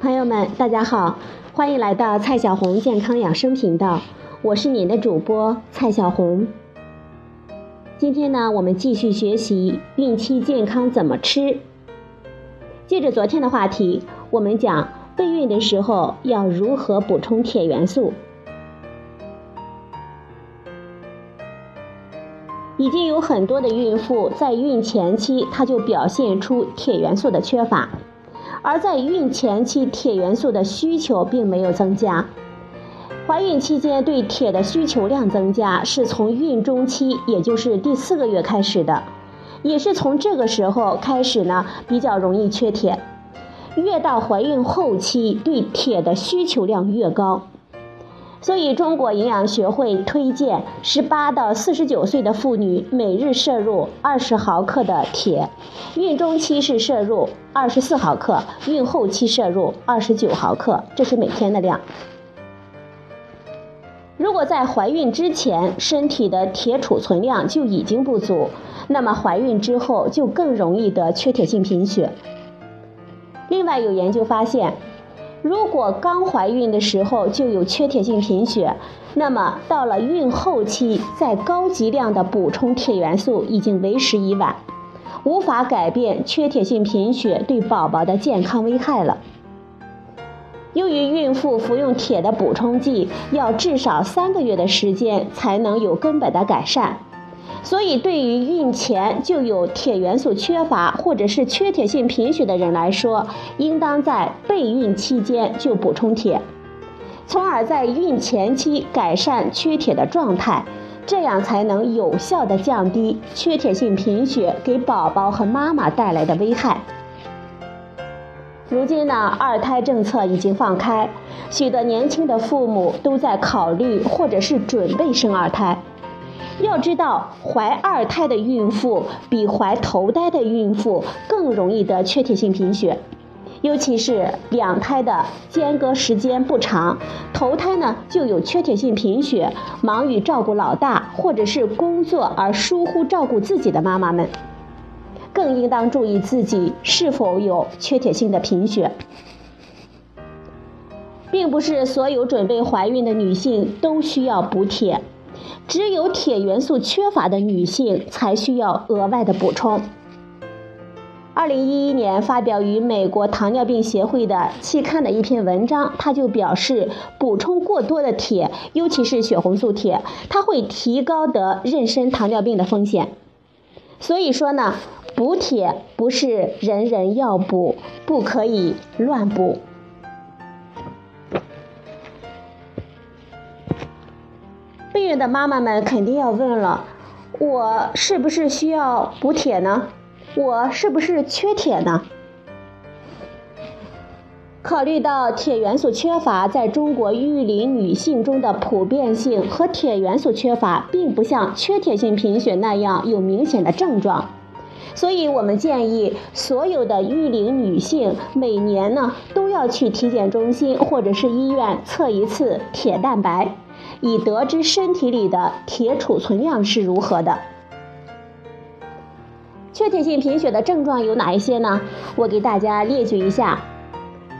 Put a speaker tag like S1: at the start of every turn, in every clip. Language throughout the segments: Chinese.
S1: 朋友们，大家好，欢迎来到蔡小红健康养生频道，我是您的主播蔡小红。今天呢，我们继续学习孕期健康怎么吃。接着昨天的话题，我们讲备孕的时候要如何补充铁元素。已经有很多的孕妇在孕前期，她就表现出铁元素的缺乏。而在孕前期，铁元素的需求并没有增加。怀孕期间对铁的需求量增加，是从孕中期，也就是第四个月开始的，也是从这个时候开始呢，比较容易缺铁。越到怀孕后期，对铁的需求量越高。所以，中国营养学会推荐十八到四十九岁的妇女每日摄入二十毫克的铁，孕中期是摄入二十四毫克，孕后期摄入二十九毫克，这是每天的量。如果在怀孕之前身体的铁储存量就已经不足，那么怀孕之后就更容易得缺铁性贫血。另外，有研究发现。如果刚怀孕的时候就有缺铁性贫血，那么到了孕后期再高剂量的补充铁元素已经为时已晚，无法改变缺铁性贫血对宝宝的健康危害了。由于孕妇服用铁的补充剂要至少三个月的时间才能有根本的改善。所以，对于孕前就有铁元素缺乏或者是缺铁性贫血的人来说，应当在备孕期间就补充铁，从而在孕前期改善缺铁的状态，这样才能有效的降低缺铁性贫血给宝宝和妈妈带来的危害。如今呢，二胎政策已经放开，许多年轻的父母都在考虑或者是准备生二胎。要知道，怀二胎的孕妇比怀头胎的孕妇更容易得缺铁性贫血，尤其是两胎的间隔时间不长，头胎呢就有缺铁性贫血，忙于照顾老大或者是工作而疏忽照顾自己的妈妈们，更应当注意自己是否有缺铁性的贫血，并不是所有准备怀孕的女性都需要补铁。只有铁元素缺乏的女性才需要额外的补充。二零一一年发表于美国糖尿病协会的期刊的一篇文章，它就表示，补充过多的铁，尤其是血红素铁，它会提高得妊娠糖尿病的风险。所以说呢，补铁不是人人要补，不可以乱补。的妈妈们肯定要问了：我是不是需要补铁呢？我是不是缺铁呢？考虑到铁元素缺乏在中国育龄女性中的普遍性和铁元素缺乏并不像缺铁性贫血那样有明显的症状，所以我们建议所有的育龄女性每年呢都要去体检中心或者是医院测一次铁蛋白。以得知身体里的铁储存量是如何的。缺铁性贫血的症状有哪一些呢？我给大家列举一下，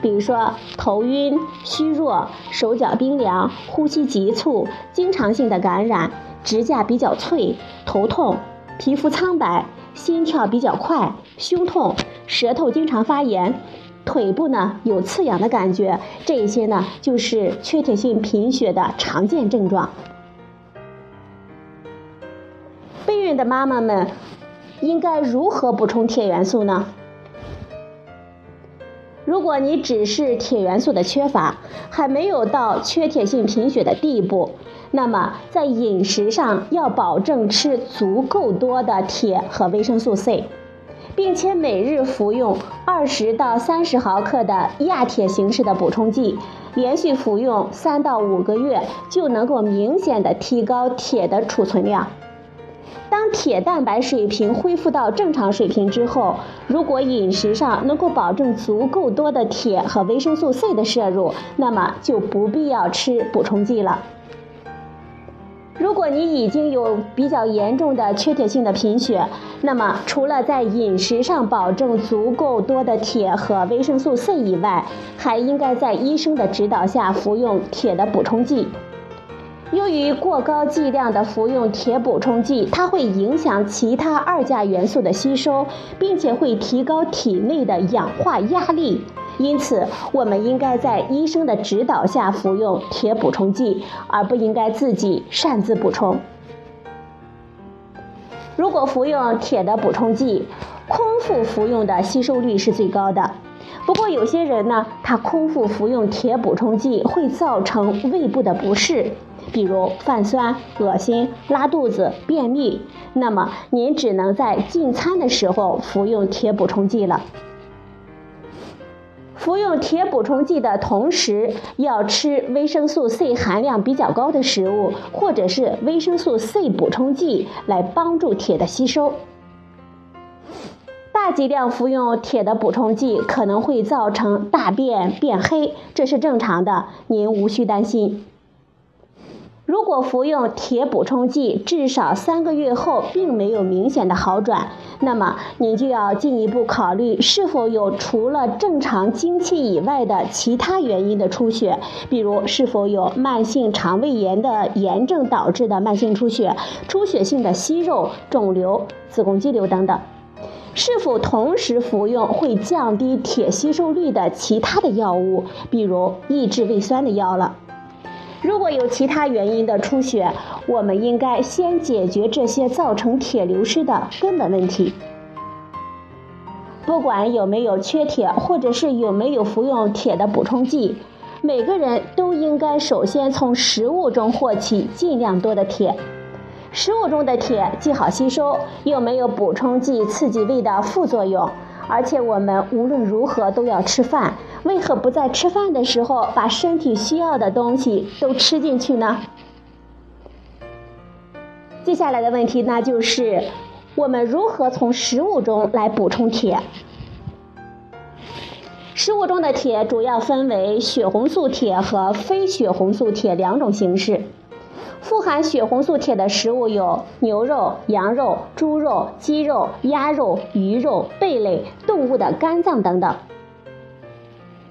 S1: 比如说头晕、虚弱、手脚冰凉、呼吸急促、经常性的感染、指甲比较脆、头痛、皮肤苍白、心跳比较快、胸痛、舌头经常发炎。腿部呢有刺痒的感觉，这一些呢就是缺铁性贫血的常见症状。备孕的妈妈们应该如何补充铁元素呢？如果你只是铁元素的缺乏，还没有到缺铁性贫血的地步，那么在饮食上要保证吃足够多的铁和维生素 C。并且每日服用二十到三十毫克的亚铁形式的补充剂，连续服用三到五个月，就能够明显的提高铁的储存量。当铁蛋白水平恢复到正常水平之后，如果饮食上能够保证足够多的铁和维生素 C 的摄入，那么就不必要吃补充剂了。如果你已经有比较严重的缺铁性的贫血，那么除了在饮食上保证足够多的铁和维生素 C 以外，还应该在医生的指导下服用铁的补充剂。由于过高剂量的服用铁补充剂，它会影响其他二价元素的吸收，并且会提高体内的氧化压力。因此，我们应该在医生的指导下服用铁补充剂，而不应该自己擅自补充。如果服用铁的补充剂，空腹服用的吸收率是最高的。不过，有些人呢，他空腹服用铁补充剂会造成胃部的不适。比如泛酸、恶心、拉肚子、便秘，那么您只能在进餐的时候服用铁补充剂了。服用铁补充剂的同时，要吃维生素 C 含量比较高的食物，或者是维生素 C 补充剂来帮助铁的吸收。大剂量服用铁的补充剂可能会造成大便变黑，这是正常的，您无需担心。如果服用铁补充剂至少三个月后并没有明显的好转，那么您就要进一步考虑是否有除了正常经期以外的其他原因的出血，比如是否有慢性肠胃炎的炎症导致的慢性出血、出血性的息肉、肿瘤、子宫肌瘤等等，是否同时服用会降低铁吸收率的其他的药物，比如抑制胃酸的药了。如果有其他原因的出血，我们应该先解决这些造成铁流失的根本问题。不管有没有缺铁，或者是有没有服用铁的补充剂，每个人都应该首先从食物中获取尽量多的铁。食物中的铁既好吸收，又没有补充剂刺激胃的副作用。而且我们无论如何都要吃饭，为何不在吃饭的时候把身体需要的东西都吃进去呢？接下来的问题那就是我们如何从食物中来补充铁？食物中的铁主要分为血红素铁和非血红素铁两种形式。富含血红素铁的食物有牛肉、羊肉、猪肉、鸡肉、鸭肉、鱼肉、贝类、动物的肝脏等等。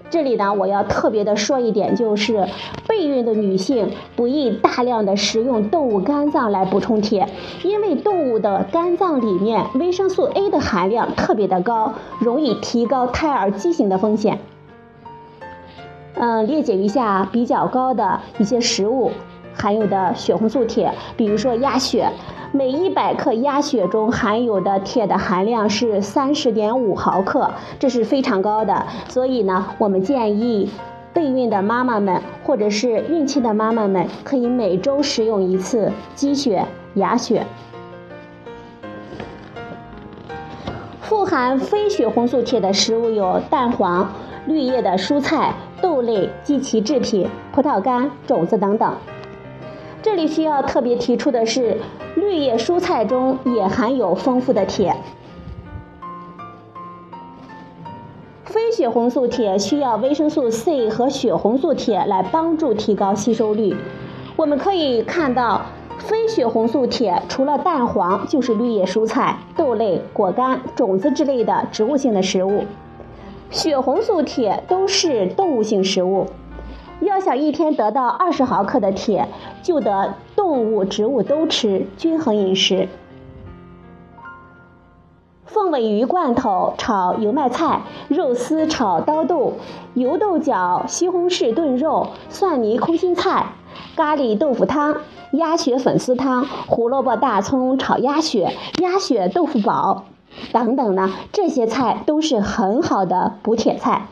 S1: 这里呢，我要特别的说一点，就是备孕的女性不宜大量的食用动物肝脏来补充铁，因为动物的肝脏里面维生素 A 的含量特别的高，容易提高胎儿畸形的风险。嗯，列举一下比较高的一些食物。含有的血红素铁，比如说鸭血，每一百克鸭血中含有的铁的含量是三十点五毫克，这是非常高的。所以呢，我们建议备孕的妈妈们或者是孕期的妈妈们，可以每周食用一次鸡血、鸭血。富含非血红素铁的食物有蛋黄、绿叶的蔬菜、豆类及其制品、葡萄干、种子等等。这里需要特别提出的是，绿叶蔬菜中也含有丰富的铁。非血红素铁需要维生素 C 和血红素铁来帮助提高吸收率。我们可以看到，非血红素铁除了蛋黄就是绿叶蔬菜、豆类、果干、种子之类的植物性的食物，血红素铁都是动物性食物。要想一天得到二十毫克的铁，就得动物、植物都吃，均衡饮食。凤尾鱼罐头炒油麦菜，肉丝炒刀豆，油豆角、西红柿炖肉，蒜泥空心菜，咖喱豆腐汤，鸭血粉丝汤，胡萝卜大葱炒鸭血，鸭血豆腐煲，等等呢，这些菜都是很好的补铁菜。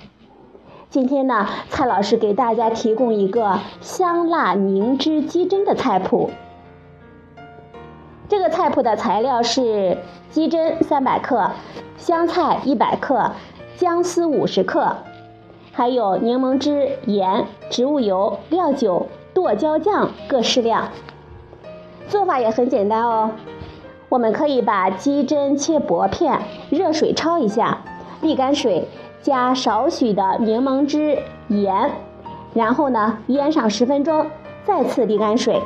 S1: 今天呢，蔡老师给大家提供一个香辣凝脂鸡胗的菜谱。这个菜谱的材料是鸡胗三百克，香菜一百克，姜丝五十克，还有柠檬汁、盐、植物油、料酒、剁椒酱各适量。做法也很简单哦，我们可以把鸡胗切薄片，热水焯一下，沥干水。加少许的柠檬汁、盐，然后呢腌上十分钟，再次沥干水。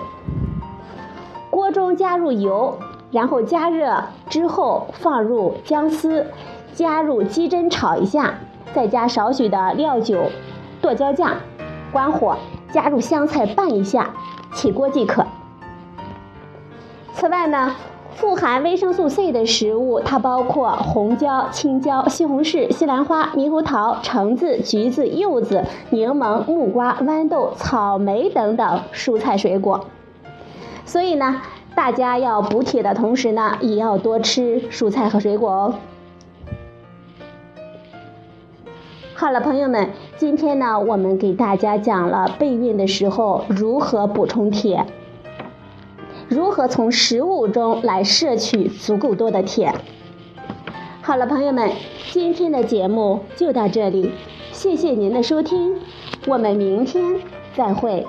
S1: 锅中加入油，然后加热之后放入姜丝，加入鸡胗炒一下，再加少许的料酒、剁椒酱，关火，加入香菜拌一下，起锅即可。此外呢。富含维生素 C 的食物，它包括红椒、青椒、西红柿、西兰花、猕猴桃、橙子、橘子、柚子、柠檬、木瓜、豌豆、草莓等等蔬菜水果。所以呢，大家要补铁的同时呢，也要多吃蔬菜和水果哦。好了，朋友们，今天呢，我们给大家讲了备孕的时候如何补充铁。如何从食物中来摄取足够多的铁？好了，朋友们，今天的节目就到这里，谢谢您的收听，我们明天再会。